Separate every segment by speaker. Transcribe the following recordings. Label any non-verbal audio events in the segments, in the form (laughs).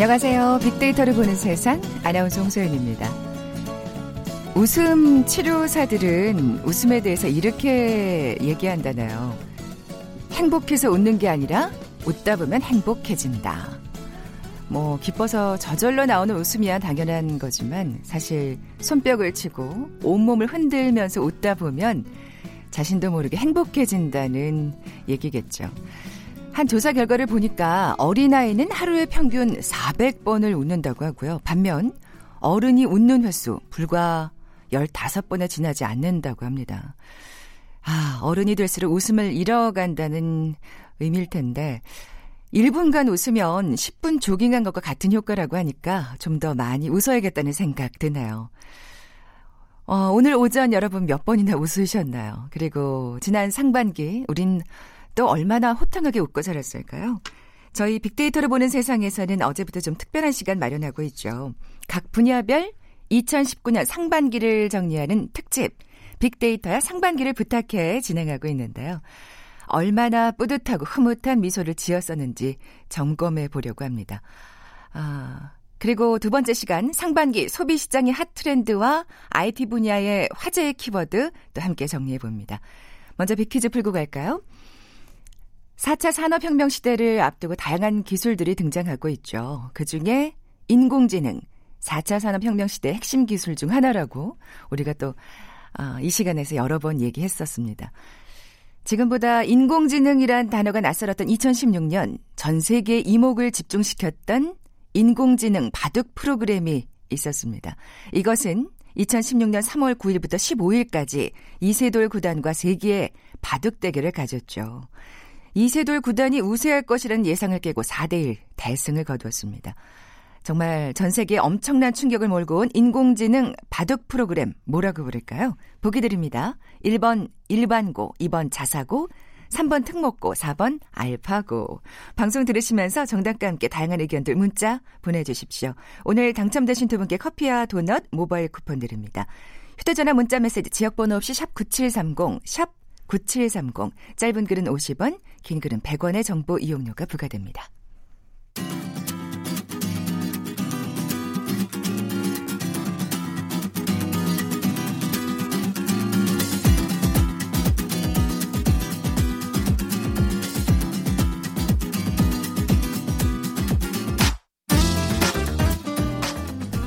Speaker 1: 안녕하세요. 빅데이터를 보는 세상 아나운서 홍소연입니다. 웃음 치료사들은 웃음에 대해서 이렇게 얘기한다나요. 행복해서 웃는 게 아니라 웃다 보면 행복해진다. 뭐 기뻐서 저절로 나오는 웃음이야 당연한 거지만 사실 손뼉을 치고 온몸을 흔들면서 웃다 보면 자신도 모르게 행복해진다는 얘기겠죠. 한 조사 결과를 보니까 어린아이는 하루에 평균 400번을 웃는다고 하고요. 반면 어른이 웃는 횟수 불과 15번에 지나지 않는다고 합니다. 아, 어른이 될수록 웃음을 잃어간다는 의미일 텐데 1분간 웃으면 10분 조깅한 것과 같은 효과라고 하니까 좀 더 많이 웃어야겠다는 생각 드네요. 어, 오늘 오전 여러분 몇 번이나 웃으셨나요? 그리고 지난 상반기 우린 또 얼마나 호탕하게 웃고 살았을까요? 저희 빅데이터를 보는 세상에서는 어제부터 좀 특별한 시간 마련하고 있죠. 각 분야별 2019년 상반기를 정리하는 특집 빅데이터야 상반기를 부탁해 진행하고 있는데요. 얼마나 뿌듯하고 흐뭇한 미소를 지었었는지 점검해 보려고 합니다. 아, 그리고 두 번째 시간 상반기 소비 시장의 핫 트렌드와 IT 분야의 화제의 키워드 또 함께 정리해 봅니다. 먼저 빅퀴즈 풀고 갈까요? 4차 산업혁명 시대를 앞두고 다양한 기술들이 등장하고 있죠. 그 중에 인공지능, 4차 산업혁명 시대의 핵심 기술 중 하나라고 우리가 또이 아, 시간에서 여러 번 얘기했었습니다. 지금보다 인공지능이란 단어가 낯설었던 2016년 전 세계 이목을 집중시켰던 인공지능 바둑 프로그램이 있었습니다. 이것은 2016년 3월 9일부터 15일까지 이세돌 구단과 세계의 바둑 대결을 가졌죠. 이세돌 구단이 우세할 것이라는 예상을 깨고 4대1 대승을 거두었습니다. 정말 전 세계에 엄청난 충격을 몰고 온 인공지능 바둑 프로그램 뭐라고 부를까요? 보기 드립니다. 1번 일반고, 2번 자사고, 3번 특목고, 4번 알파고. 방송 들으시면서 정답과 함께 다양한 의견들 문자 보내주십시오. 오늘 당첨되신 두 분께 커피와 도넛 모바일 쿠폰 드립니다. 휴대전화 문자 메시지 지역번호 없이 샵 9730, 샵 9730. 짧은 글은 50원, 긴 글은 100원의 정보 이용료가 부과됩니다.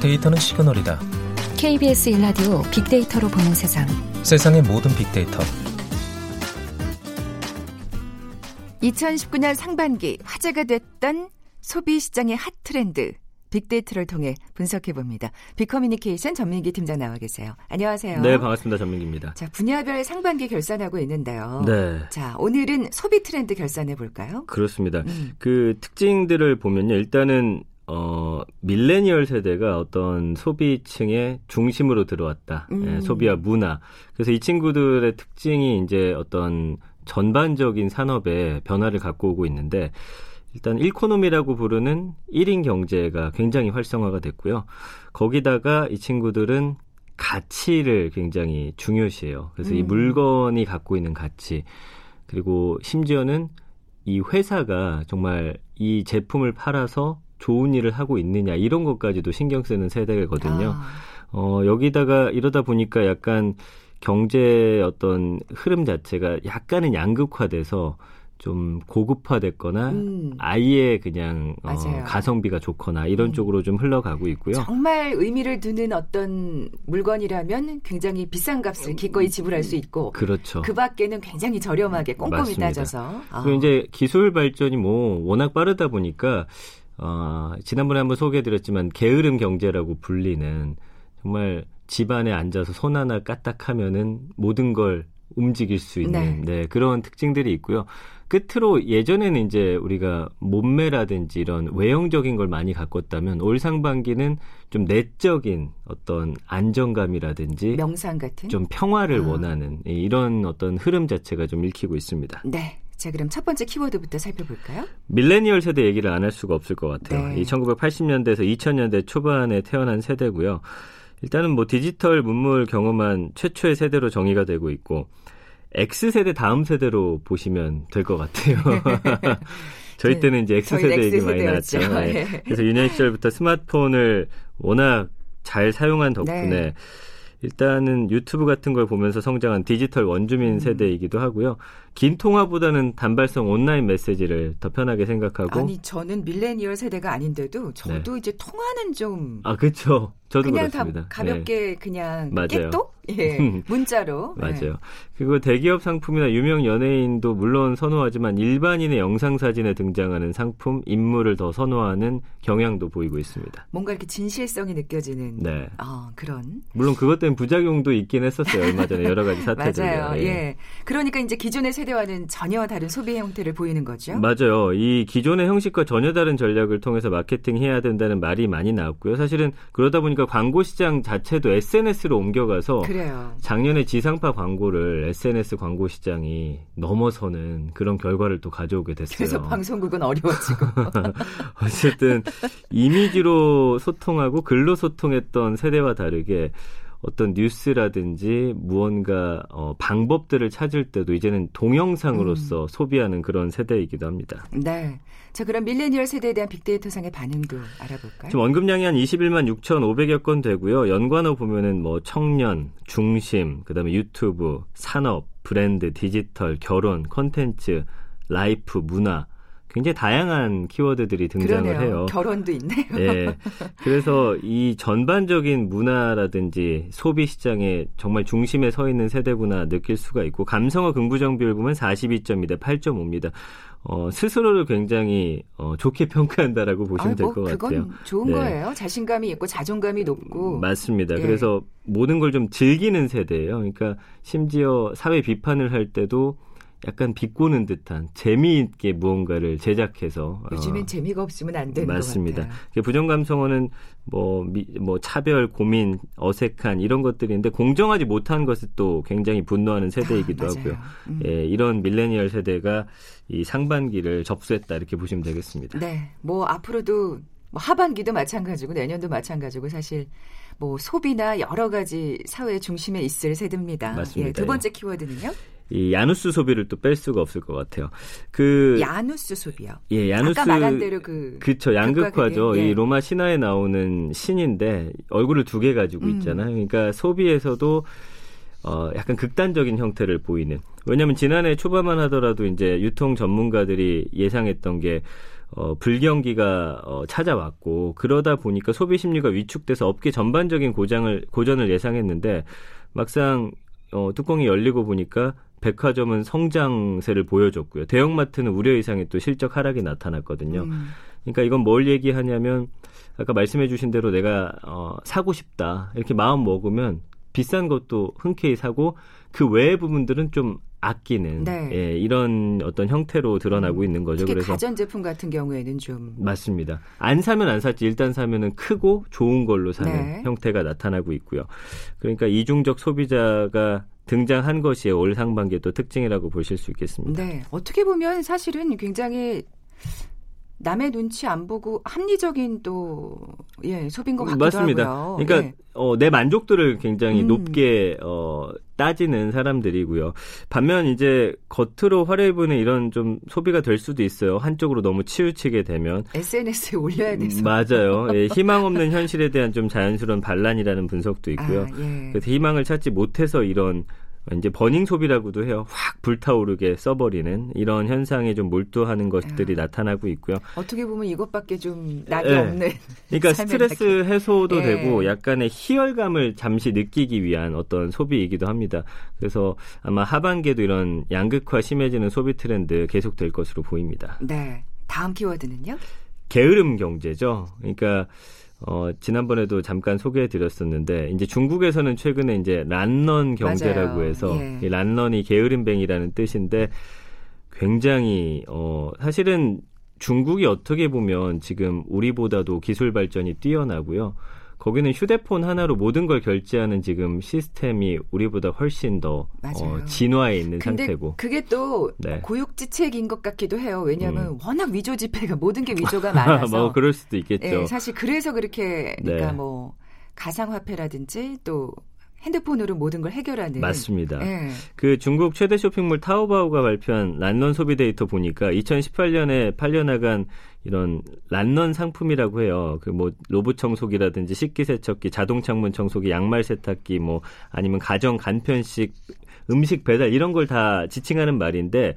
Speaker 2: 데이터는 시그널이다.
Speaker 3: KBS 일라디오 빅데이터로 보는 세상.
Speaker 2: 세상의 모든 빅데이터.
Speaker 1: 2019년 상반기 화제가 됐던 소비 시장의 핫 트렌드 빅데이터를 통해 분석해 봅니다. 빅커뮤니케이션 전민기 팀장 나와 계세요. 안녕하세요.
Speaker 4: 네, 반갑습니다. 전민기입니다.
Speaker 1: 자, 분야별 상반기 결산하고 있는데요.
Speaker 4: 네.
Speaker 1: 자, 오늘은 소비 트렌드 결산해 볼까요?
Speaker 4: 그렇습니다. 음. 그 특징들을 보면요. 일단은 어, 밀레니얼 세대가 어떤 소비층의 중심으로 들어왔다. 음. 예, 소비와 문화. 그래서 이 친구들의 특징이 이제 어떤 전반적인 산업에 변화를 갖고 오고 있는데 일단 1코노미라고 부르는 1인 경제가 굉장히 활성화가 됐고요. 거기다가 이 친구들은 가치를 굉장히 중요시해요. 그래서 음. 이 물건이 갖고 있는 가치 그리고 심지어는 이 회사가 정말 이 제품을 팔아서 좋은 일을 하고 있느냐 이런 것까지도 신경 쓰는 세대거든요. 아. 어, 여기다가 이러다 보니까 약간 경제 어떤 흐름 자체가 약간은 양극화돼서 좀 고급화됐거나 음. 아예 그냥 어, 가성비가 좋거나 이런 음. 쪽으로 좀 흘러가고 있고요.
Speaker 1: 정말 의미를 두는 어떤 물건이라면 굉장히 비싼 값을 기꺼이 지불할 수 있고
Speaker 4: 그렇죠.
Speaker 1: 그 밖에는 굉장히 저렴하게 꼼꼼히 맞습니다. 따져서
Speaker 4: 아. 그리고 이제 기술 발전이 뭐 워낙 빠르다 보니까 어, 지난번에 한번 소개해드렸지만 게으름 경제라고 불리는 정말 집안에 앉아서 손 하나 까딱하면은 모든 걸 움직일 수 있는 네. 네, 그런 특징들이 있고요. 끝으로 예전에는 이제 우리가 몸매라든지 이런 외형적인 걸 많이 갖고 다면 올 상반기는 좀 내적인 어떤 안정감이라든지
Speaker 1: 명상 같은
Speaker 4: 좀 평화를 아. 원하는 이런 어떤 흐름 자체가 좀 읽히고 있습니다.
Speaker 1: 네. 자, 그럼 첫 번째 키워드부터 살펴볼까요?
Speaker 4: 밀레니얼 세대 얘기를 안 할 수가 없을 것 같아요. 네. 이 1980년대에서 2000년대 초반에 태어난 세대고요. 일단은 뭐 디지털 문물 경험한 최초의 세대로 정의가 되고 있고 X세대 다음 세대로 보시면 될 것 같아요. (laughs) 저희
Speaker 1: 네.
Speaker 4: 때는 이제 X세대 얘기 많이. 나왔죠. 네.
Speaker 1: 네.
Speaker 4: 그래서 유년 시절부터 스마트폰을 워낙 잘 사용한 덕분에
Speaker 1: 네.
Speaker 4: 일단은 유튜브 같은 걸 보면서 성장한 디지털 원주민
Speaker 1: 음.
Speaker 4: 세대이기도 하고요. 긴 통화보다는 단발성 온라인 메시지를 더 편하게 생각하고
Speaker 1: 아니 저는 밀레니얼 세대가 아닌데도 저도 이제 통화는 좀
Speaker 4: 아 그렇죠. 저도
Speaker 1: 그냥
Speaker 4: 그렇습니다.
Speaker 1: 다 가볍게 그냥
Speaker 4: 맞아요.
Speaker 1: 깨똑 예 (laughs) 문자로
Speaker 4: 네.
Speaker 1: 네.
Speaker 4: 맞아요. 그리고 대기업 상품이나 유명 연예인도 물론 선호하지만 일반인의 영상 사진에 등장하는 상품, 인물을 더 선호하는 경향도 보이고 있습니다.
Speaker 1: 뭔가 이렇게 진실성이 느껴지는
Speaker 4: 네.
Speaker 1: 아 그런
Speaker 4: 물론 그것 때문에 부작용도 있긴 했었어요. 얼마 전에 여러 가지 사태들. (laughs)
Speaker 1: 맞아요. 예. 그러니까 이제 기존의 세대와는 전혀 다른 소비 형태를 보이는 거죠.
Speaker 4: 맞아요. 이 기존의 형식과 전혀 다른 전략을 통해서 마케팅해야 된다는 말이 많이 나왔고요. 사실은 그러다 보니까 광고 시장 자체도 SNS로 옮겨가서
Speaker 1: 그래요.
Speaker 4: 작년에 지상파 광고를 SNS 광고 시장이 넘어서는 그런 결과를 또 가져오게 됐어요.
Speaker 1: 그래서 방송국은 어려워지고 (laughs)
Speaker 4: 어쨌든 이미지로 소통하고 글로 소통했던 세대와 다르게 어떤 뉴스라든지 무언가 어, 방법들을 찾을 때도 이제는 동영상으로서 소비하는 그런 세대이기도 합니다.
Speaker 1: 네. 자 그럼 밀레니얼 세대에 대한 빅데이터상의 반응도 알아볼까요?
Speaker 4: 지금 언급량이 한 21만 6,500여 건 되고요. 연관어 보면은 뭐 청년, 중심, 그다음에 유튜브, 산업, 브랜드, 디지털, 결혼, 컨텐츠, 라이프, 문화 굉장히 다양한 키워드들이 등장을
Speaker 1: 그러네요.
Speaker 4: 해요.
Speaker 1: 결혼도 있네요.
Speaker 4: 예. (laughs) 그래서 이 전반적인 문화라든지 소비 시장에 정말 중심에 서 있는 세대구나 느낄 수가 있고 감성어 긍부정 비율 보면 42.2 대 8.5입니다. 어, 스스로를 굉장히 어, 좋게 평가한다라고 보시면 될뭐것
Speaker 1: 그건
Speaker 4: 같아요.
Speaker 1: 좋은
Speaker 4: 네.
Speaker 1: 거예요. 자신감이 있고 자존감이 높고
Speaker 4: 맞습니다.
Speaker 1: 예.
Speaker 4: 그래서 모든 걸 좀 즐기는 세대예요. 그러니까 심지어 사회 비판을 할 때도 약간 비꼬는 듯한 재미있게 무언가를 제작해서
Speaker 1: 요즘엔
Speaker 4: 어,
Speaker 1: 재미가 없으면 안 되는
Speaker 4: 맞습니다.
Speaker 1: 것 같아요.
Speaker 4: 이게 부정 감성어는 뭐, 미, 뭐 차별, 고민, 어색한 이런 것들인데 공정하지 못한 것을 또 굉장히 분노하는 세대이기도
Speaker 1: 아.
Speaker 4: 하고요.
Speaker 1: 음.
Speaker 4: 예, 이런 밀레니얼 세대가 이 상반기를 접수했다 이렇게 보시면 되겠습니다.
Speaker 1: 네, 뭐 앞으로도 뭐 하반기도 마찬가지고 내년도 마찬가지고 사실 뭐 소비나 여러 가지 사회 중심에 있을 세대입니다.
Speaker 4: 맞습니다.
Speaker 1: 예, 두 번째 키워드는요?
Speaker 4: 이 야누스 소비를 또 뺄 수가 없을 것 같아요. 그
Speaker 1: 야누스 소비요.
Speaker 4: 예, 야누스
Speaker 1: 아까 말한 대로 그
Speaker 4: 그쵸 양극화죠.
Speaker 1: 예.
Speaker 4: 이 로마 신화에 나오는 신인데 얼굴을 두 개 가지고
Speaker 1: 음.
Speaker 4: 있잖아요. 그러니까 소비에서도 어 약간 극단적인 형태를 보이는. 왜냐하면 지난해 초반만 하더라도 이제 유통 전문가들이 예상했던 게 어, 불경기가 어, 찾아왔고 그러다 보니까 소비 심리가 위축돼서 업계 전반적인 고장을 고전을 예상했는데 막상 어, 뚜껑이 열리고 보니까 백화점은 성장세를 보여줬고요. 대형마트는 우려 이상의 또 실적 하락이 나타났거든요.
Speaker 1: 음,
Speaker 4: 그러니까 이건 뭘 얘기하냐면 아까 말씀해 주신 대로 내가 어, 사고 싶다 이렇게 마음 먹으면 비싼 것도 흔쾌히 사고 그 외의 부분들은 좀 아끼는
Speaker 1: 네.
Speaker 4: 예, 이런 어떤 형태로 드러나고 있는 거죠. 그래서
Speaker 1: 가전 제품 같은 경우에는 좀
Speaker 4: 맞습니다. 안 사면 안 샀지 일단 사면은 크고 좋은 걸로 사는
Speaker 1: 네.
Speaker 4: 형태가 나타나고 있고요. 그러니까 이중적 소비자가 등장한 것이 올 상반기의 또 특징이라고 보실 수 있겠습니다.
Speaker 1: 네, 어떻게 보면 사실은 굉장히 남의 눈치 안 보고 합리적인 또 예, 소비인 것 같기도
Speaker 4: 맞습니다.
Speaker 1: 하고요.
Speaker 4: 그러니까
Speaker 1: 예.
Speaker 4: 어, 내 만족도를 굉장히
Speaker 1: 음.
Speaker 4: 높게 어, 따지는 사람들이고요. 반면 이제 겉으로 화려해 보이는 이런 좀 소비가 될 수도 있어요. 한쪽으로 너무 치우치게 되면
Speaker 1: SNS에 올려야 돼서
Speaker 4: 음, 맞아요. 예, (laughs) 희망 없는 현실에 대한 좀 자연스러운 반란이라는 분석도 있고요.
Speaker 1: 아, 예.
Speaker 4: 그래서 희망을 찾지 못해서 이런 이제 버닝 소비라고도 해요. 확 불타오르게 써버리는 이런 현상에 좀 몰두하는 것들이
Speaker 1: 아.
Speaker 4: 나타나고 있고요.
Speaker 1: 어떻게 보면 이것밖에 좀 낙이
Speaker 4: 예.
Speaker 1: 없는
Speaker 4: 그러니까 스트레스
Speaker 1: 낙이.
Speaker 4: 해소도
Speaker 1: 예.
Speaker 4: 되고 약간의 희열감을 잠시 느끼기 위한 어떤 소비이기도 합니다. 그래서 아마 하반기에도 이런 양극화 심해지는 소비 트렌드 계속될 것으로 보입니다.
Speaker 1: 네. 다음 키워드는요?
Speaker 4: 게으름 경제죠. 그러니까 어, 지난번에도 잠깐 소개해 드렸었는데, 이제 중국에서는 최근에 이제 란런 경제라고
Speaker 1: 맞아요.
Speaker 4: 해서,
Speaker 1: 예.
Speaker 4: 이 란런이 게으름뱅이라는 뜻인데, 굉장히, 어, 사실은 중국이 어떻게 보면 지금 우리보다도 기술 발전이 뛰어나고요. 거기는 휴대폰 하나로 모든 걸 결제하는 지금 시스템이 우리보다 훨씬 더. 어, 진화해 있는 상태고.
Speaker 1: 그게 또
Speaker 4: 네.
Speaker 1: 고육지책인 것 같기도 해요. 왜냐하면 워낙 위조 지폐가 모든 게 위조가 (laughs) 많아서.
Speaker 4: 뭐 그럴 수도 있겠죠.
Speaker 1: 예, 사실 그래서 그렇게 그러니까
Speaker 4: 네.
Speaker 1: 뭐 가상화폐라든지 또 핸드폰으로 모든 걸 해결하는.
Speaker 4: 맞습니다.
Speaker 1: 예.
Speaker 4: 그 중국 최대 쇼핑몰 타오바오가 발표한 란넌 소비 데이터 보니까 2018년에 팔려나간 이런 란넌 상품이라고 해요. 그 뭐 로봇 청소기라든지 식기 세척기, 자동 창문 청소기, 양말 세탁기, 뭐 아니면 가정 간편식, 음식 배달 이런 걸 다 지칭하는 말인데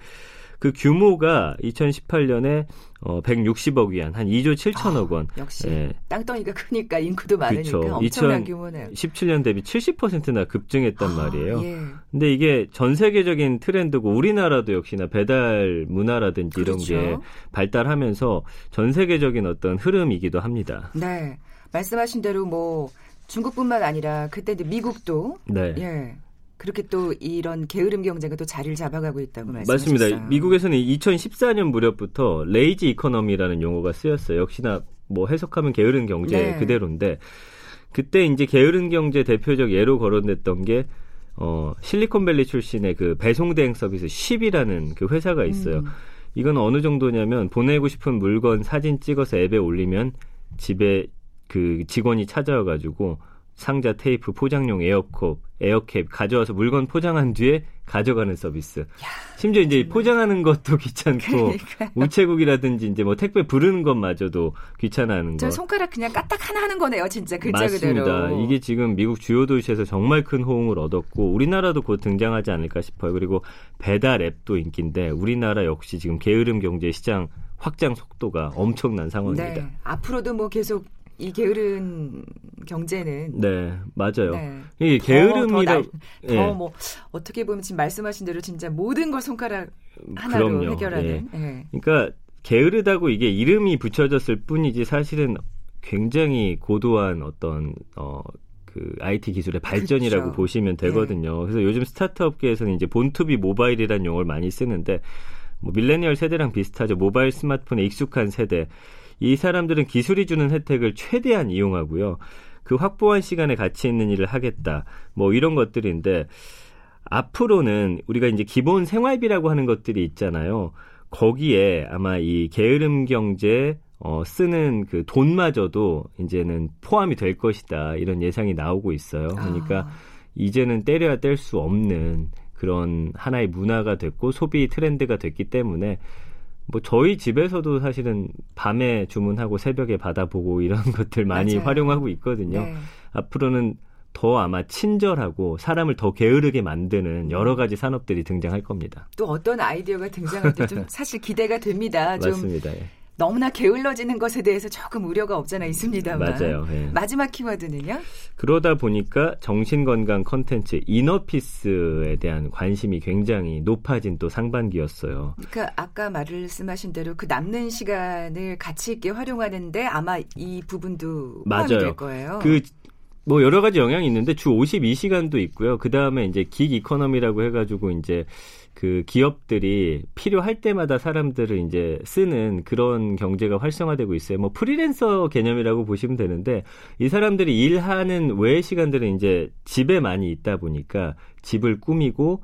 Speaker 4: 그 규모가 2018년에 어 160억 위안, 한 2조 7천억 원.
Speaker 1: 아, 역시
Speaker 4: 예.
Speaker 1: 땅덩이가 크니까 인구도 많으니까
Speaker 4: 그쵸.
Speaker 1: 엄청난 규모네요.
Speaker 4: 17년 대비 70%나 급증했단 말이에요.
Speaker 1: 예.
Speaker 4: 근데 이게 전 세계적인 트렌드고 우리나라도 역시나 배달 문화라든지 이런
Speaker 1: 그렇죠.
Speaker 4: 게 발달하면서 전 세계적인 어떤 흐름이기도 합니다.
Speaker 1: 네. 말씀하신 대로 뭐 중국뿐만 아니라 그때 이제 미국도
Speaker 4: 네.
Speaker 1: 예. 그렇게 또 이런 게으름 경제가 또 자리를 잡아가고 있다고 말씀하셨어요.
Speaker 4: 맞습니다. 미국에서는 2014년 무렵부터 lazy economy라는 용어가 쓰였어요. 역시나 뭐 해석하면 게으른 경제
Speaker 1: 네.
Speaker 4: 그대로인데 그때 이제 게으른 경제 대표적 예로 거론됐던 게 어, 실리콘밸리 출신의 그 배송 대행 서비스 Shyp이라는 그 회사가 있어요.
Speaker 1: 음.
Speaker 4: 이건 어느 정도냐면 보내고 싶은 물건 사진 찍어서 앱에 올리면 집에 그 직원이 찾아와 가지고 상자 테이프 포장용 에어컵 에어캡 가져와서 물건 포장한 뒤에 가져가는 서비스. 심지어 이제 포장하는 것도 귀찮고
Speaker 1: 그러니까요.
Speaker 4: 우체국이라든지 이제 뭐 택배 부르는 것마저도 귀찮아하는
Speaker 1: 저
Speaker 4: 거.
Speaker 1: 손가락 그냥 까딱 하나 하는 거네요, 진짜 글자
Speaker 4: 맞습니다.
Speaker 1: 그대로.
Speaker 4: 이게 지금 미국 주요 도시에서 정말 큰 호응을 얻었고 우리나라도 곧 등장하지 않을까 싶어요. 그리고 배달 앱도 인기인데 우리나라 역시 지금 게으름 경제 시장 확장 속도가 엄청난 상황입니다.
Speaker 1: 네. 앞으로도 뭐 계속 이 게으른 경제는
Speaker 4: 네, 맞아요.
Speaker 1: 네.
Speaker 4: 이게 게으름이라 예.
Speaker 1: 더뭐 어떻게 보면 지금 말씀하신 대로 진짜 모든 걸 손가락 하나로
Speaker 4: 그럼요.
Speaker 1: 해결하는. 예.
Speaker 4: 그러니까 게으르다고 이게 이름이 붙여졌을 뿐이지 사실은 굉장히 고도한 어떤 어. 그 IT 기술의 발전이라고
Speaker 1: 그쵸.
Speaker 4: 보시면 되거든요. 그래서 요즘 스타트업계에서는 이제 본투비 모바일이라는 용어를 많이 쓰는데 뭐 밀레니얼 세대랑 비슷하죠. 모바일 스마트폰에 익숙한 세대. 이 사람들은 기술이 주는 혜택을 최대한 이용하고요. 그 확보한 시간에 가치 있는 일을 하겠다. 뭐 이런 것들인데 앞으로는 우리가 이제 기본 생활비라고 하는 것들이 있잖아요. 거기에 아마 이 게으름 경제 어, 쓰는 그 돈마저도 이제는 포함이 될 것이다. 이런 예상이 나오고 있어요. 그러니까
Speaker 1: 아.
Speaker 4: 이제는 때려야 뗄 수 없는 그런 하나의 문화가 됐고 소비 트렌드가 됐기 때문에 뭐 저희 집에서도 사실은 밤에 주문하고 새벽에 받아보고 이런 (laughs) 것들 많이
Speaker 1: 맞아요.
Speaker 4: 활용하고 있거든요.
Speaker 1: 네.
Speaker 4: 앞으로는 더 아마 친절하고 사람을 더 게으르게 만드는 여러 가지 산업들이 등장할 겁니다.
Speaker 1: 또 어떤 아이디어가 등장할지 좀 (laughs) 사실 기대가 됩니다. 좀
Speaker 4: 맞습니다. 예.
Speaker 1: 너무나 게을러지는 것에 대해서 조금 우려가 없잖아 있습니다만.
Speaker 4: 맞아요. 예.
Speaker 1: 마지막 키워드는요?
Speaker 4: 그러다 보니까 정신건강 컨텐츠 이너피스에 대한 관심이 굉장히 높아진 또 상반기였어요.
Speaker 1: 그러니까 아까 말씀하신 대로 그 남는 시간을 가치 있게 활용하는데 아마 이 부분도 포함이
Speaker 4: 맞아요.
Speaker 1: 될 거예요.
Speaker 4: 그뭐 여러 가지 영향이 있는데 주 52시간도 있고요. 그 다음에 이제 긱 이코노미라고 해가지고 이제 그 기업들이 필요할 때마다 사람들을 이제 쓰는 그런 경제가 활성화되고 있어요. 뭐 프리랜서 개념이라고 보시면 되는데 이 사람들이 일하는 외의 시간들은 이제 집에 많이 있다 보니까 집을 꾸미고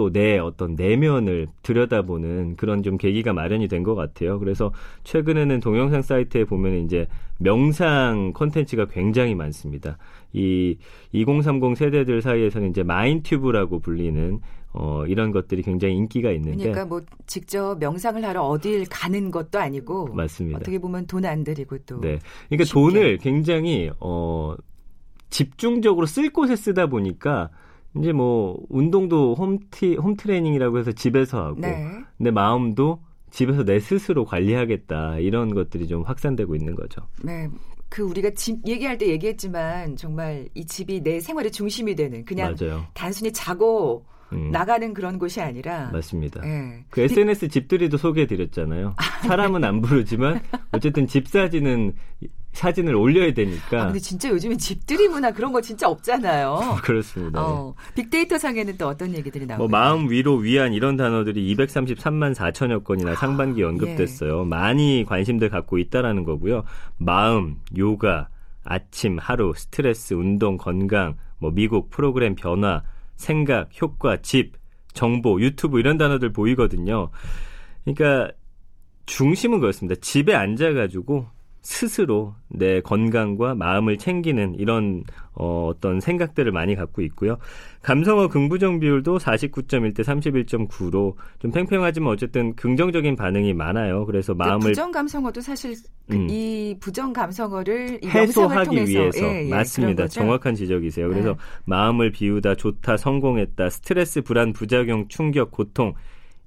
Speaker 4: 또 내 어떤 내면을 들여다보는 그런 좀 계기가 마련이 된 것 같아요. 그래서 최근에는 동영상 사이트에 보면 이제 명상 콘텐츠가 굉장히 많습니다. 이 2030 세대들 사이에서는 이제 마인튜브라고 불리는 어, 이런 것들이 굉장히 인기가 있는데
Speaker 1: 그러니까 뭐 직접 명상을 하러 어딜 가는 것도 아니고
Speaker 4: 맞습니다.
Speaker 1: 어떻게 보면 돈 안 들이고 또
Speaker 4: 네. 그러니까
Speaker 1: 쉽게.
Speaker 4: 돈을 굉장히 어 집중적으로 쓸 곳에 쓰다 보니까 이제 뭐 운동도 홈티 홈 트레이닝이라고 해서 집에서 하고
Speaker 1: 네.
Speaker 4: 내 마음도 집에서 내 스스로 관리하겠다 이런 것들이 좀 확산되고 있는 거죠.
Speaker 1: 네. 그 우리가 집 얘기할 때 얘기했지만 정말 이 집이 내 생활의 중심이 되는 그냥
Speaker 4: 맞아요.
Speaker 1: 단순히 자고
Speaker 4: 음,
Speaker 1: 나가는 그런 곳이 아니라
Speaker 4: 맞습니다.
Speaker 1: 예.
Speaker 4: 그 SNS 집들이도 소개해드렸잖아요. 사람은 안 부르지만 어쨌든 집 사진은 사진을 올려야 되니까
Speaker 1: 아, 근데 진짜 요즘엔 집들이 문화 그런 거 진짜 없잖아요.
Speaker 4: 그렇습니다.
Speaker 1: 어, 빅데이터 상에는 또 어떤 얘기들이 나오나요?
Speaker 4: 뭐 마음 위로 위안 이런 단어들이 233만 4천여 건이나 상반기 언급됐어요. 많이 관심들 갖고 있다라는 거고요. 마음, 요가, 아침, 하루, 스트레스, 운동, 건강, 뭐 미국 프로그램 변화, 생각, 효과, 집, 정보, 유튜브 이런 단어들 보이거든요. 그러니까 중심은 그렇습니다. 집에 앉아가지고 스스로 내 건강과 마음을 챙기는 이런 어, 어떤 생각들을 많이 갖고 있고요. 감성어 긍부정 비율도 49.1 대 31.9로 좀 팽팽하지만 어쨌든 긍정적인 반응이 많아요. 그래서 마음을
Speaker 1: 부정 감성어도 사실 그
Speaker 4: 음.
Speaker 1: 이 부정 감성어를
Speaker 4: 해소하기
Speaker 1: 통해서
Speaker 4: 위해서
Speaker 1: 예, 예,
Speaker 4: 맞습니다. 정확한 지적이세요. 그래서
Speaker 1: 네.
Speaker 4: 마음을 비우다, 좋다, 성공했다, 스트레스, 불안, 부작용, 충격, 고통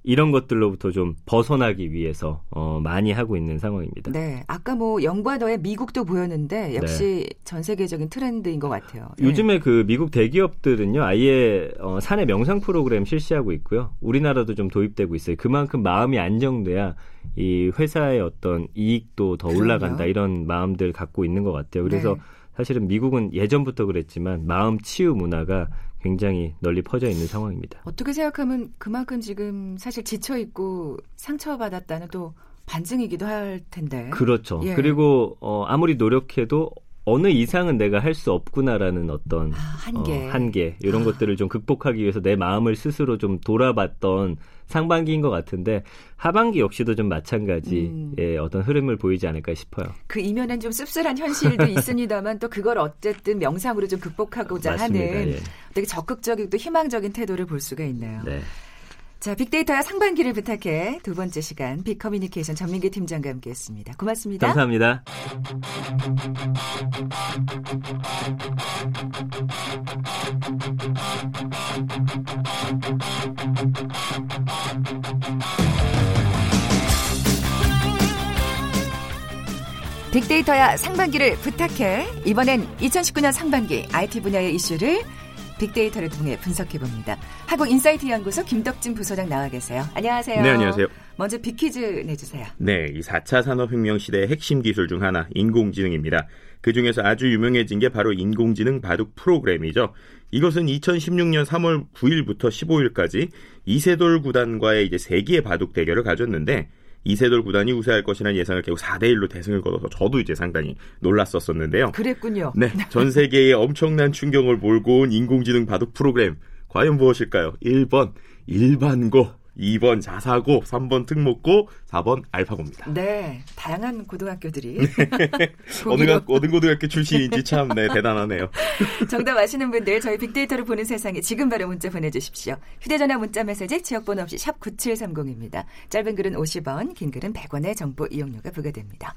Speaker 4: 이런 것들로부터 좀 벗어나기 위해서 어, 많이 하고 있는 상황입니다.
Speaker 1: 네, 아까 뭐 영과 너의 미국도 보였는데 역시 전 세계적인 트렌드인 것 같아요. 예.
Speaker 4: 네. 요즘에 그 미국 대기업들은요 아예 어, 사내 명상 프로그램 실시하고 있고요. 우리나라도 좀 도입되고 있어요. 그만큼 마음이 안정돼야 이 회사의 어떤 이익도 더
Speaker 1: 그럼요.
Speaker 4: 올라간다 이런 마음들 갖고 있는 것 같아요. 그래서
Speaker 1: 네.
Speaker 4: 사실은 미국은 예전부터 그랬지만 마음 치유 문화가 굉장히 널리 퍼져 있는 상황입니다.
Speaker 1: 어떻게 생각하면 그만큼 지금 사실 지쳐 있고 상처받았다는 또 반증이기도 할 텐데.
Speaker 4: 그렇죠.
Speaker 1: 예.
Speaker 4: 그리고 어, 아무리 노력해도 어느 이상은 내가 할 수 없구나라는 어떤
Speaker 1: 아, 한계.
Speaker 4: 어, 한계 이런
Speaker 1: 아.
Speaker 4: 것들을 좀 극복하기 위해서 내 마음을 스스로 좀 돌아봤던 상반기인 것 같은데 하반기 역시도 좀 마찬가지의
Speaker 1: 음.
Speaker 4: 어떤 흐름을 보이지 않을까 싶어요.
Speaker 1: 그 이면엔 좀 씁쓸한 현실도 (laughs) 있습니다만 또 그걸 어쨌든 명상으로 좀 극복하고자
Speaker 4: 맞습니다.
Speaker 1: 하는
Speaker 4: 예.
Speaker 1: 되게 적극적이고 또 희망적인 태도를 볼 수가 있네요.
Speaker 4: 네.
Speaker 1: 자, 빅데이터야 상반기를 부탁해 두 번째 시간 빅커뮤니케이션 전민기 팀장과 함께했습니다. 고맙습니다.
Speaker 4: 감사합니다.
Speaker 1: 빅데이터야 상반기를 부탁해. 이번엔 2019년 상반기 IT 분야의 이슈를 빅데이터를 통해 분석해 봅니다. 한국 인사이트 연구소 김덕진 부소장 나와 계세요. 안녕하세요.
Speaker 5: 네, 안녕하세요.
Speaker 1: 먼저 빅퀴즈 내주세요.
Speaker 5: 네, 이 4차 산업혁명 시대의 핵심 기술 중 하나, 인공지능입니다. 그 중에서 아주 유명해진 게 바로 인공지능 바둑 프로그램이죠. 이것은 2016년 3월 9일부터 15일까지 이세돌 구단과의 이제 세기의 바둑 대결을 가졌는데 이세돌 구단이 우세할 것이라는 예상을 결국 4대 1로 대승을 거둬서 저도 이제 상당히 놀랐었었는데요.
Speaker 1: 그랬군요.
Speaker 5: 네, (laughs) 전 세계에 엄청난 충격을 몰고 온 인공지능 바둑 프로그램 과연 무엇일까요? 1번 일반고, 2번 자사고, 3번 특목고, 4번 알파고입니다.
Speaker 1: 네, 다양한 고등학교들이 (laughs)
Speaker 5: 어느,
Speaker 1: 보기로
Speaker 5: 가, 어느 고등학교 출신인지 참 네, 대단하네요. (laughs)
Speaker 1: 정답 아시는 분들 저희 빅데이터를 보는 세상에 지금 바로 문자 보내주십시오. 휴대전화 문자 메시지 지역번호 없이 샵 9730입니다. 짧은 글은 50원, 긴 글은 100원의 정보 이용료가 부과됩니다.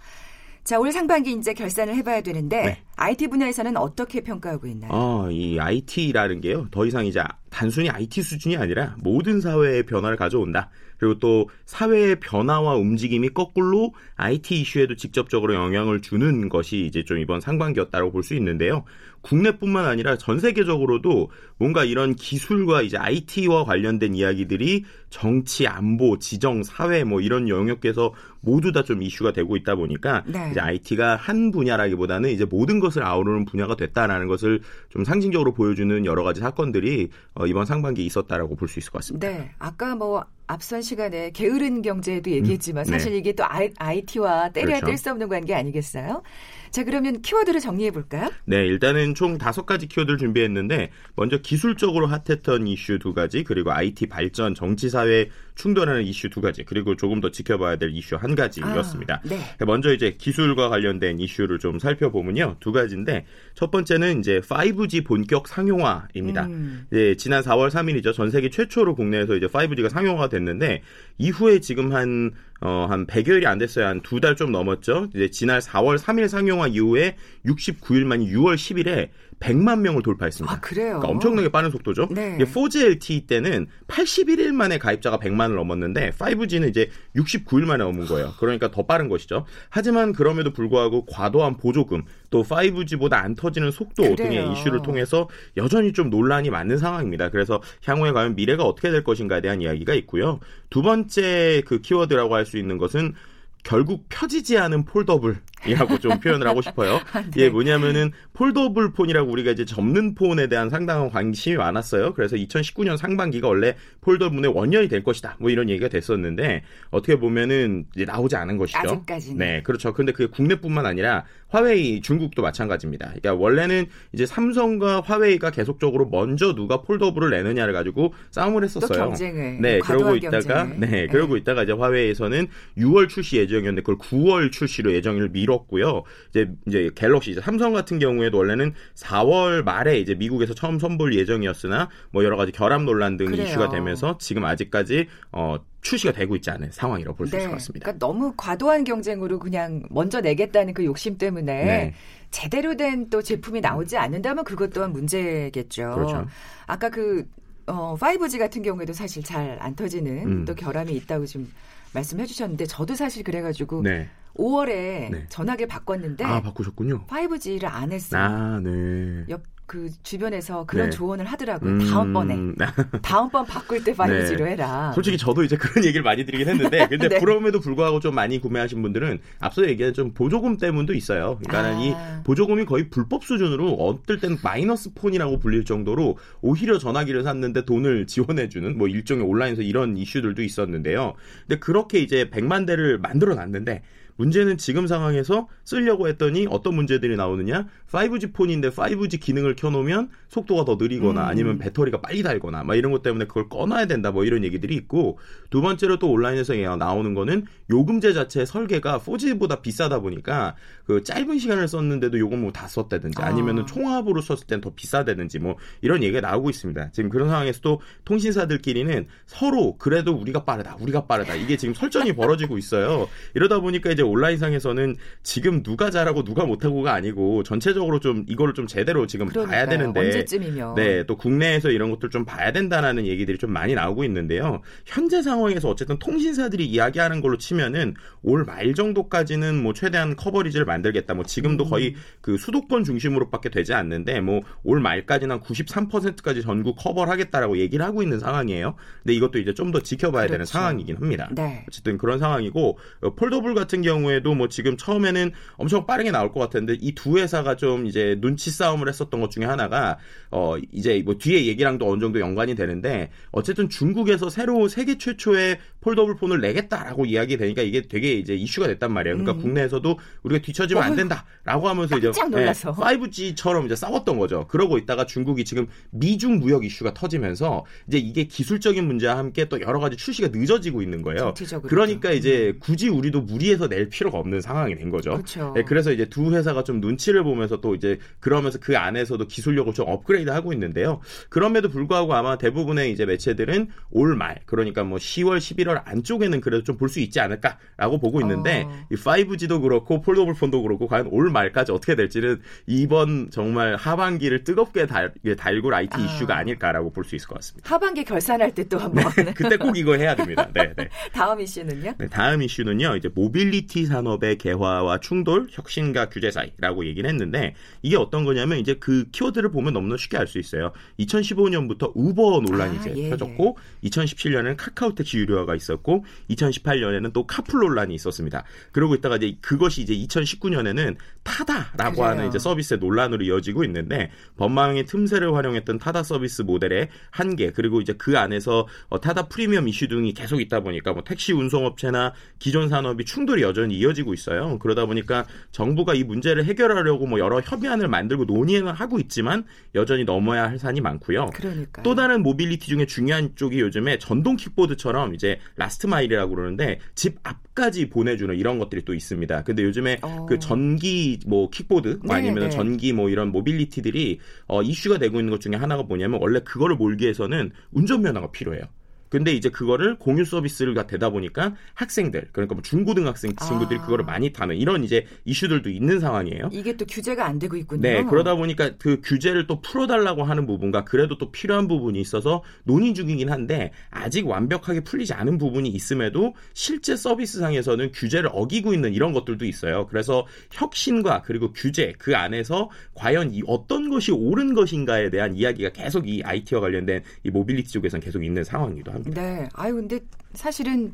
Speaker 1: 자, 올 상반기 이제 결산을 해봐야 되는데
Speaker 5: 네.
Speaker 1: IT 분야에서는 어떻게 평가하고 있나요?
Speaker 5: 어, 이 IT라는 게요. 더 이상 이제 단순히 IT 수준이 아니라 모든 사회의 변화를 가져온다. 그리고 또 사회의 변화와 움직임이 거꾸로 IT 이슈에도 직접적으로 영향을 주는 것이 이제 좀 이번 상반기였다고 볼 수 있는데요. 국내뿐만 아니라 전 세계적으로도 뭔가 이런 기술과 이제 IT와 관련된 이야기들이 정치, 안보, 지정, 사회 뭐 이런 영역에서 모두 다 좀 이슈가 되고 있다 보니까
Speaker 1: 네.
Speaker 5: 이제 IT가 한 분야라기보다는 이제 모든 것을 아우르는 분야가 됐다라는 것을 좀 상징적으로 보여주는 여러 가지 사건들이 어, 이번 상반기에 있었다라고 볼 수 있을 것 같습니다.
Speaker 1: 네, 아까 뭐 앞선 시간에 게으른 경제도 얘기했지만
Speaker 5: 음,
Speaker 1: 사실
Speaker 5: 네.
Speaker 1: 이게 또 IT와 때려야
Speaker 5: 그렇죠.
Speaker 1: 뗄수 없는 관계 아니겠어요? 자, 그러면 키워드를 정리해 볼까요?
Speaker 5: 네, 일단은 총 다섯 가지 키워드를 준비했는데 먼저 기술적으로 핫했던 이슈 두 가지, 그리고 IT 발전, 정치 사회 충돌하는 이슈 두 가지, 그리고 조금 더 지켜봐야 될 이슈 한 가지였습니다.
Speaker 1: 아, 네.
Speaker 5: 먼저 이제 기술과 관련된 이슈를 좀 살펴보면요. 두 가지인데 첫 번째는 이제 5G 본격 상용화입니다.
Speaker 1: 음.
Speaker 5: 예, 지난 4월 3일이죠. 전 세계 최초로 국내에서 이제 5G가 상용화가 됐는데 이후에 지금 한 어, 한 100여일이 안 됐어요. 한 두 달 좀 넘었죠. 이제 지난 4월 3일 상용화 이후에 69일 만인 6월 10일에 100만 명을 돌파했습니다.
Speaker 1: 아, 그래요?
Speaker 5: 그러니까 엄청나게 빠른 속도죠.
Speaker 1: 네.
Speaker 5: 이게 4G LTE 때는 81일 만에 가입자가 100만을 넘었는데 5G는 이제 69일 만에 넘은 거예요. 그러니까 더 빠른 것이죠. 하지만 그럼에도 불구하고 과도한 보조금 또 5G보다 안 터지는 속도
Speaker 1: 그래요.
Speaker 5: 등의 이슈를 통해서 여전히 좀 논란이 많은 상황입니다. 그래서 향후에 과연 미래가 어떻게 될 것인가에 대한 이야기가 있고요. 두 번째 그 키워드라고 할 수 있는 것은 결국 펴지지 않은 폴더블 이라고 좀 표현을 하고 싶어요. (laughs)
Speaker 1: 네.
Speaker 5: 예, 뭐냐면은 폴더블 폰이라고 우리가 이제 접는 폰에 대한 상당한 관심이 많았어요. 그래서 2019년 상반기가 원래 폴더블의 원년이 될 것이다. 뭐 이런 얘기가 됐었는데 어떻게 보면은 이제 나오지 않은 것이죠.
Speaker 1: 아직까지는.
Speaker 5: 네, 그렇죠. 근데 그게 국내뿐만 아니라 화웨이 중국도 마찬가지입니다. 그러니까 원래는 이제 삼성과 화웨이가 계속적으로 먼저 누가 폴더블을 내느냐를 가지고 싸움을 했었어요.
Speaker 1: 또 경쟁을.
Speaker 5: 네,
Speaker 1: 과도한
Speaker 5: 그러고 있다가
Speaker 1: 경쟁을.
Speaker 5: 네,
Speaker 1: 네.
Speaker 5: 그러고 있다가 이제 화웨이에서는 6월 출시 예정이었는데 그걸 9월 출시로 예정일을 미 뤘고요. 이제 이제 갤럭시 이제 삼성 같은 경우에도 원래는 4월 말에 이제 미국에서 처음 선보일 예정이었으나 뭐 여러 가지 결함 논란 등이
Speaker 1: 그래요.
Speaker 5: 이슈가 되면서 지금 아직까지 어 출시가 되고 있지 않은 상황이라고 볼수 있을 것 같습니다.
Speaker 1: 그러니까 너무 과도한 경쟁으로 그냥 먼저 내겠다는 그 욕심 때문에
Speaker 5: 네.
Speaker 1: 제대로 된 또 제품이 나오지 않는다면 그것 또한 문제겠죠.
Speaker 5: 그렇죠.
Speaker 1: 아까 그 어, 5G 같은 경우에도 사실 잘 안 터지는
Speaker 5: 음.
Speaker 1: 또 결함이 있다고 좀 말씀해 주셨는데 저도 사실 그래가지고
Speaker 5: 네.
Speaker 1: 5월에
Speaker 5: 네.
Speaker 1: 전화기를 바꿨는데
Speaker 5: 아 바꾸셨군요.
Speaker 1: 5G를 안 했어요.
Speaker 5: 아 네.
Speaker 1: 옆 그 주변에서 그런
Speaker 5: 네.
Speaker 1: 조언을 하더라고요.
Speaker 5: 음,
Speaker 1: 다음번에 (laughs) 다음번 바꿀 때 5G로 해라.
Speaker 5: 솔직히 저도 이제 그런 얘기를 많이 드리긴 했는데, (laughs) 근데
Speaker 1: 네.
Speaker 5: 그럼에도 불구하고 좀 많이 구매하신 분들은 앞서 얘기한 좀 보조금 때문도 있어요. 그러니까는
Speaker 1: 아.
Speaker 5: 이 보조금이 거의 불법 수준으로 어떨 땐 마이너스 폰이라고 불릴 정도로 오히려 전화기를 샀는데 돈을 지원해주는 뭐 일종의 온라인에서 이런 이슈들도 있었는데요. 근데 그렇게 이제 100만 대를 만들어 놨는데 문제는 지금 상황에서 쓰려고 했더니 어떤 문제들이 나오느냐? 5G 폰인데 5G 기능을 켜놓으면 속도가 더 느리거나
Speaker 1: 음.
Speaker 5: 아니면 배터리가 빨리 닳거나 막 이런 것 때문에 그걸 꺼놔야 된다 뭐 이런 얘기들이 있고 두 번째로 또 온라인에서 나오는 거는 요금제 자체 설계가 4G보다 비싸다 보니까 그 짧은 시간을 썼는데도 요금 뭐 다 썼다든지
Speaker 1: 아.
Speaker 5: 아니면은 총합으로 썼을 땐 더 비싸다든지 뭐 이런 얘기가 나오고 있습니다. 지금 그런 상황에서 또 통신사들끼리는 서로 그래도 우리가 빠르다, 우리가 빠르다 이게 지금 설전이 벌어지고 있어요. 이러다 보니까 이제 온라인상에서는 지금 누가 잘하고 누가 못하고가 아니고 전체적으로 좀 이거를 좀 제대로 지금 봐야
Speaker 1: 그러니까요.
Speaker 5: 되는데
Speaker 1: 언제쯤이면
Speaker 5: 네, 또 국내에서 이런 것들 좀 봐야 된다라는 얘기들이 좀 많이 나오고 있는데요. 현재 상황에서 어쨌든 통신사들이 이야기하는 걸로 치면은 올 말 정도까지는 뭐 최대한 커버리지를 만들겠다. 뭐 지금도
Speaker 1: 음.
Speaker 5: 거의 그 수도권 중심으로밖에 되지 않는데 뭐 올 말까지는 한 93%까지 전국 커버를 하겠다라고 얘기를 하고 있는 상황이에요. 근데 이것도 이제 좀 더 지켜봐야 되는
Speaker 1: 그렇죠.
Speaker 5: 상황이긴 합니다.
Speaker 1: 네.
Speaker 5: 어쨌든 그런 상황이고 어, 폴더블 같은 경우 에도 뭐 지금 처음에는 엄청 빠르게 나올 것 같은데 이 두 회사가 좀 이제 눈치 싸움을 했었던 것 중에 하나가 어 이제 뭐 뒤에 얘기랑도 어느 정도 연관이 되는데 어쨌든 중국에서 새로 세계 최초의 폴더블 폰을 내겠다라고 이야기 되니까 이게 되게 이제 이슈가 됐단 말이에요. 그러니까
Speaker 1: 음.
Speaker 5: 국내에서도 우리가 뒤처지면 안 된다라고 하면서 이제
Speaker 1: 깜짝 놀라서.
Speaker 5: 5G처럼 이제 싸웠던 거죠. 그러고 있다가 중국이 지금 미중 무역 이슈가 터지면서 이제 이게 기술적인 문제와 함께 또 여러 가지 출시가 늦어지고 있는 거예요. 그러니까 이제 굳이 우리도 무리해서 낼 필요가 없는 상황이 된 거죠.
Speaker 1: 그렇죠.
Speaker 5: 네, 그래서 이제 두 회사가 좀 눈치를 보면서 또 이제 그러면서 그 안에서도 기술력을 좀 업그레이드 하고 있는데요. 그럼에도 불구하고 아마 대부분의 이제 매체들은 올 말, 그러니까 뭐 10월, 11월 안쪽에는 그래도 좀 볼 수 있지 않을까라고 보고 있는데
Speaker 1: 어.
Speaker 5: 이 5G도 그렇고 폴더블 폰도 그렇고 과연 올 말까지 어떻게 될지는 이번 정말 하반기를 뜨겁게 달, 달굴 IT
Speaker 1: 아.
Speaker 5: 이슈가 아닐까라고 볼 수 있을 것 같습니다.
Speaker 1: 하반기 결산할 때 또 한번 (laughs)
Speaker 5: 그때 꼭 이거 해야 됩니다. 네, 네. (laughs)
Speaker 1: 다음 이슈는요?
Speaker 5: 네, 다음 이슈는요, 이제 모빌리티 산업의 개화와 충돌, 혁신과 규제 사이라고 얘기를 했는데, 이게 어떤 거냐면, 이제 그 키워드를 보면 너무나 쉽게 알 수 있어요. 2015년부터 우버 논란이
Speaker 1: 아,
Speaker 5: 이제
Speaker 1: 예,
Speaker 5: 펴졌고, 2017년에는 카카오 택시 유료화가 있었고, 2018년에는 또 카풀 논란이 있었습니다. 그러고 있다가 이제 그것이 이제 2019년에는 타다라고
Speaker 1: 그래요.
Speaker 5: 하는 이제 서비스의 논란으로 이어지고 있는데, 법망의 틈새를 활용했던 타다 서비스 모델의 한계, 그리고 이제 그 안에서 어, 타다 프리미엄 이슈 등이 계속 있다 보니까 뭐 택시 운송업체나 기존 산업이 충돌이 여전히 이어지고 있어요. 그러다 보니까 정부가 이 문제를 해결하려고 뭐 여러 협의안을 만들고 논의는 하고 있지만 여전히 넘어야 할 산이 많고요.
Speaker 1: 그러니까
Speaker 5: 또 다른 모빌리티 중에 중요한 쪽이 요즘에 전동 킥보드처럼 이제 last mile이라고 그러는데 집 앞까지 보내주는 이런 것들이 또 있습니다. 근데 요즘에
Speaker 1: 어.
Speaker 5: 그 전기 뭐 킥보드 뭐
Speaker 1: 네,
Speaker 5: 아니면
Speaker 1: 네.
Speaker 5: 전기 뭐 이런 모빌리티들이 어, 이슈가 되고 있는 것 중에 하나가 뭐냐면 원래 그거를 몰기 위해서는 운전 면허가 필요해요. 근데 이제 그거를 공유 서비스가 되다 보니까 학생들 그러니까 뭐 중고등학생 친구들이
Speaker 1: 아.
Speaker 5: 그거를 많이 타는 이런 이제 이슈들도 있는 상황이에요.
Speaker 1: 이게 또 규제가 안 되고 있군요.
Speaker 5: 네, 그러다 보니까 그 규제를 또 풀어달라고 하는 부분과 그래도 또 필요한 부분이 있어서 논의 중이긴 한데 아직 완벽하게 풀리지 않은 부분이 있음에도 실제 서비스상에서는 규제를 어기고 있는 이런 것들도 있어요. 그래서 혁신과 그리고 규제 그 안에서 과연 이 어떤 것이 옳은 것인가에 대한 이야기가 계속 이 IT와 관련된 이 모빌리티 쪽에서는 계속 있는 상황이기도 합니다.
Speaker 1: 네. 아유 근데 사실은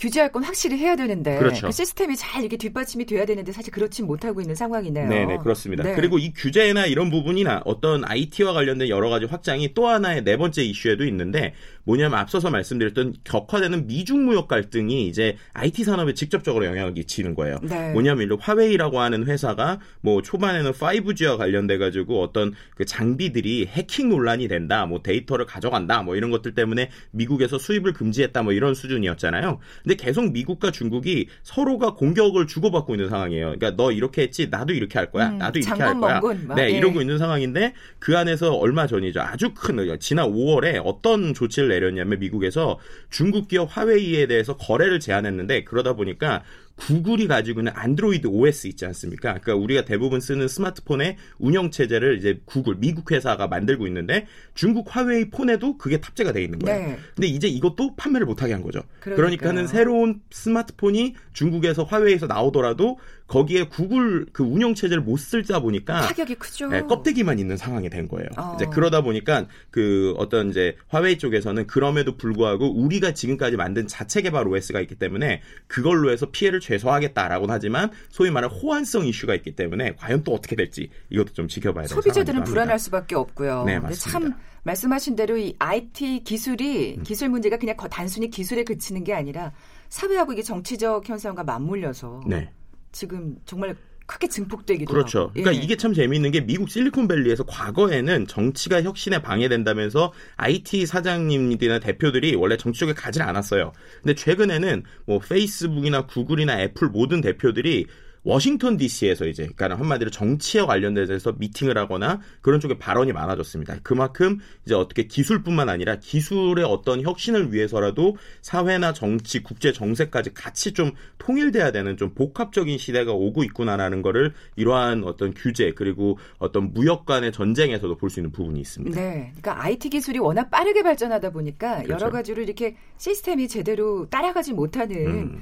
Speaker 1: 규제할 건 확실히 해야 되는데
Speaker 5: 그렇죠.
Speaker 1: 그 시스템이 잘 이게 뒷받침이 돼야 되는데 사실 그렇진 못하고 있는 상황이네요.
Speaker 5: 네네 그렇습니다.
Speaker 1: 네.
Speaker 5: 그리고 이 규제나 이런 부분이나 어떤 IT와 관련된 여러 가지 확장이 또 하나의 네 번째 이슈에도 있는데 뭐냐면 앞서서 말씀드렸던 격화되는 미중 무역 갈등이 이제 IT 산업에 직접적으로 영향을 끼치는 거예요.
Speaker 1: 네.
Speaker 5: 뭐냐면 일례로 화웨이라고 하는 회사가 뭐 초반에는 5G와 관련돼 가지고 어떤 그 장비들이 해킹 논란이 된다, 뭐 데이터를 가져간다, 뭐 이런 것들 때문에 미국에서 수입을 금지했다, 뭐 이런 수준이었잖아요. 근데 계속 미국과 중국이 서로가 공격을 주고받고 있는 상황이에요. 그러니까 너 이렇게 했지, 나도 이렇게 할 거야,
Speaker 1: 음,
Speaker 5: 나도 이렇게 할 거야. 네,
Speaker 1: 예.
Speaker 5: 이러고 있는 상황인데 그 안에서 얼마 전이죠. 아주 큰 지난 5월에 어떤 조치를 내렸냐면 미국에서 중국 기업 화웨이에 대해서 거래를 제한했는데 그러다 보니까 구글이 가지고 있는 안드로이드 OS 있지 않습니까? 그러니까 우리가 대부분 쓰는 스마트폰의 운영 체제를 이제 구글 미국 회사가 만들고 있는데 중국 화웨이 폰에도 그게 탑재가 돼 있는 거예요.
Speaker 1: 네.
Speaker 5: 근데 이제 이것도 판매를 못 하게 한 거죠.
Speaker 1: 그러니까요.
Speaker 5: 그러니까는 새로운 스마트폰이 중국에서 화웨이에서 나오더라도 거기에 구글 그 운영 체제를 못 쓰다 보니까
Speaker 1: 타격이 크죠.
Speaker 5: 네, 껍데기만 있는 상황이 된 거예요.
Speaker 1: 어.
Speaker 5: 이제 그러다 보니까 그 어떤 이제 화웨이 쪽에서는 그럼에도 불구하고 우리가 지금까지 만든 자체 개발 OS가 있기 때문에 그걸로 해서 피해를 최소화하겠다라고는 하지만 소위 말하는 호환성 이슈가 있기 때문에 과연 또 어떻게 될지 이것도 좀 지켜봐야 되는
Speaker 1: 소비자들은 불안할. 수밖에 없고요.
Speaker 5: 네, 맞습니다.
Speaker 1: 참 말씀하신 대로 이 IT 기술이
Speaker 5: 음.
Speaker 1: 기술 문제가 그냥 거- 단순히 기술에 그치는 게 아니라 사회하고 이게 정치적 현상과 맞물려서
Speaker 5: 네.
Speaker 1: 지금 정말 크게 증폭되기도
Speaker 5: 그렇죠.
Speaker 1: 하고.
Speaker 5: 그러니까
Speaker 1: 예.
Speaker 5: 이게 참 재미있는 게 미국 실리콘밸리에서 과거에는 정치가 혁신에 방해된다면서 IT 사장님들이나 대표들이 원래 정치 쪽에 가지 않았어요. 근데 최근에는 뭐 페이스북이나 구글이나 애플 모든 대표들이 워싱턴 DC에서 이제 그러니까 한마디로 정치에 관련돼서 미팅을 하거나 그런 쪽에 발언이 많아졌습니다. 그만큼 이제 어떻게 기술뿐만 아니라 기술의 어떤 혁신을 위해서라도 사회나 정치, 국제 정세까지 같이 좀 통일돼야 되는 좀 복합적인 시대가 오고 있구나라는 거를 이러한 어떤 규제 그리고 어떤 무역 간의 전쟁에서도 볼 수 있는 부분이 있습니다.
Speaker 1: 네. 그러니까 IT 기술이 워낙 빠르게 발전하다 보니까
Speaker 5: 그렇죠.
Speaker 1: 여러 가지로 이렇게 시스템이 제대로 따라가지 못하는
Speaker 5: 음.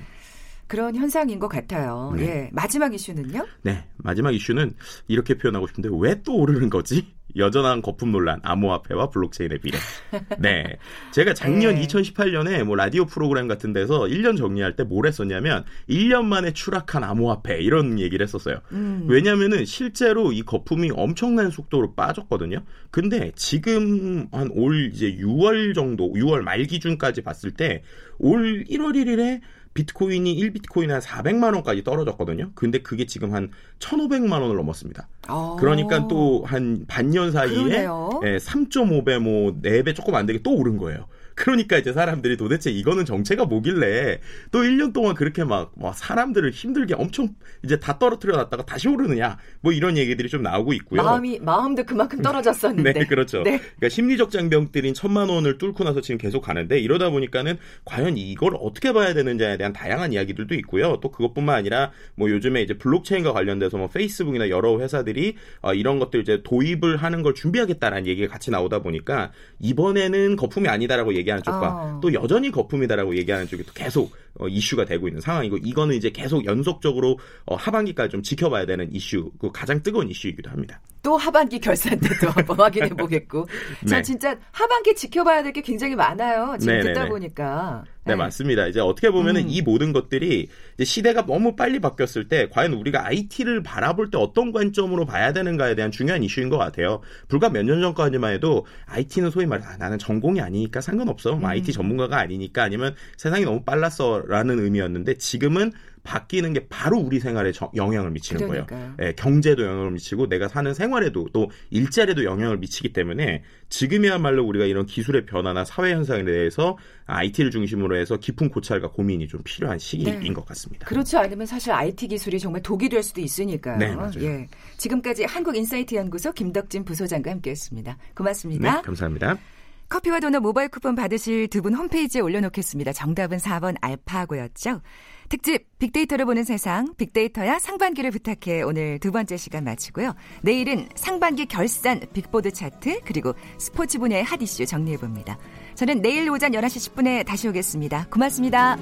Speaker 1: 그런 현상인 것 같아요.
Speaker 5: 네.
Speaker 1: 예. 마지막 이슈는요?
Speaker 5: 네, 마지막 이슈는 이렇게 표현하고 싶은데 왜 또 오르는 거지? (laughs) 여전한 거품 논란, 암호화폐와 블록체인의 비례. 네. 제가 작년
Speaker 1: 네.
Speaker 5: 2018년에 뭐 라디오 프로그램 같은 데서 1년 정리할 때 뭘 했었냐면 1년 만에 추락한 암호화폐 이런 얘기를 했었어요.
Speaker 1: 음.
Speaker 5: 왜냐면은 실제로 이 거품이 엄청난 속도로 빠졌거든요. 근데 지금 한 올 이제 6월 정도, 6월 말 기준까지 봤을 때 올 1월 1일에 비트코인이 1비트코인 한 400만 원까지 떨어졌거든요. 근데 그게 지금 한 1,500만 원을 넘었습니다.
Speaker 1: 어.
Speaker 5: 그러니까 또 한 반년 사이에. 예, 3.5배 뭐 4배 조금 안 되게 또 오른 거예요. 그러니까 이제 사람들이 도대체 이거는 정체가 뭐길래 또 1년 동안 그렇게 막, 막 사람들을 힘들게 엄청 이제 다 떨어뜨려 놨다가 다시 오르느냐 뭐 이런 얘기들이 좀 나오고 있고요.
Speaker 1: 마음이 마음도 그만큼 떨어졌었는데. (laughs)
Speaker 5: 네, 그렇죠.
Speaker 1: 네.
Speaker 5: 그러니까 심리적 장벽들인 천만 원을 뚫고 나서 지금 계속 가는데 이러다 보니까는 과연 이걸 어떻게 봐야 되는지에 대한 다양한 이야기들도 있고요. 또 그것뿐만 아니라 뭐 요즘에 이제 블록체인과 관련돼서 뭐 페이스북이나 여러 회사들이 어, 이런 것들 이제 도입을 하는 걸 준비하겠다라는 얘기가 같이 나오다 보니까 이번에는 거품이 아니다라고 얘기 하는 쪽과
Speaker 1: 어.
Speaker 5: 또 여전히 거품이다라고 얘기하는 쪽이 또 계속 어, 이슈가 되고 있는 상황이고 이거는 이제 계속 연속적으로 어, 하반기까지 좀 지켜봐야 되는 이슈, 그 가장 뜨거운 이슈이기도 합니다.
Speaker 1: 또 하반기 결산 때도 (laughs) 한번 확인해 보겠고. 자,
Speaker 5: 네.
Speaker 1: 진짜 하반기 지켜봐야 될 게 굉장히 많아요. 지금
Speaker 5: 네네네.
Speaker 1: 듣다 보니까.
Speaker 5: 네, 맞습니다. 이제 어떻게 보면은
Speaker 1: 음.
Speaker 5: 이 모든 것들이 시대가 너무 빨리 바뀌었을 때 과연 우리가 IT를 바라볼 때 어떤 관점으로 봐야 되는가에 대한 중요한 이슈인 것 같아요. 불과 몇 년 전까지만 해도 IT는 소위 말해 아, 나는 전공이 아니니까 상관없어. 뭐
Speaker 1: 음.
Speaker 5: IT 전문가가 아니니까 아니면 세상이 너무 빨랐어라는 의미였는데 지금은 바뀌는 게 바로 우리 생활에 저- 영향을 미치는 거예요.
Speaker 1: 그러니까요.
Speaker 5: 예, 경제도 영향을 미치고 내가 사는 생활에도 또 일자리에도 영향을 미치기 때문에 지금이야말로 우리가 이런 기술의 변화나 사회 현상에 대해서 IT를 중심으로 해서 깊은 고찰과 고민이 좀 필요한 시기인
Speaker 1: 네.
Speaker 5: 것 같습니다.
Speaker 1: 그렇지 않으면 사실 IT 기술이 정말 독이 될 수도 있으니까요.
Speaker 5: 네, 맞아요.
Speaker 1: 예. 지금까지 한국인사이트 연구소 김덕진 부소장과 함께했습니다. 고맙습니다.
Speaker 5: 네, 감사합니다.
Speaker 1: 커피와 도넛 모바일 쿠폰 받으실 두 분 홈페이지에 올려놓겠습니다. 정답은 4번 알파고였죠. 특집 빅데이터를 보는 세상 빅데이터야 상반기를 부탁해 오늘 두 번째 시간 마치고요. 내일은 상반기 결산 빅보드 차트 그리고 스포츠 분야의 핫 이슈 정리해 봅니다. 저는 내일 오전 11시 10분에 다시 오겠습니다. 고맙습니다.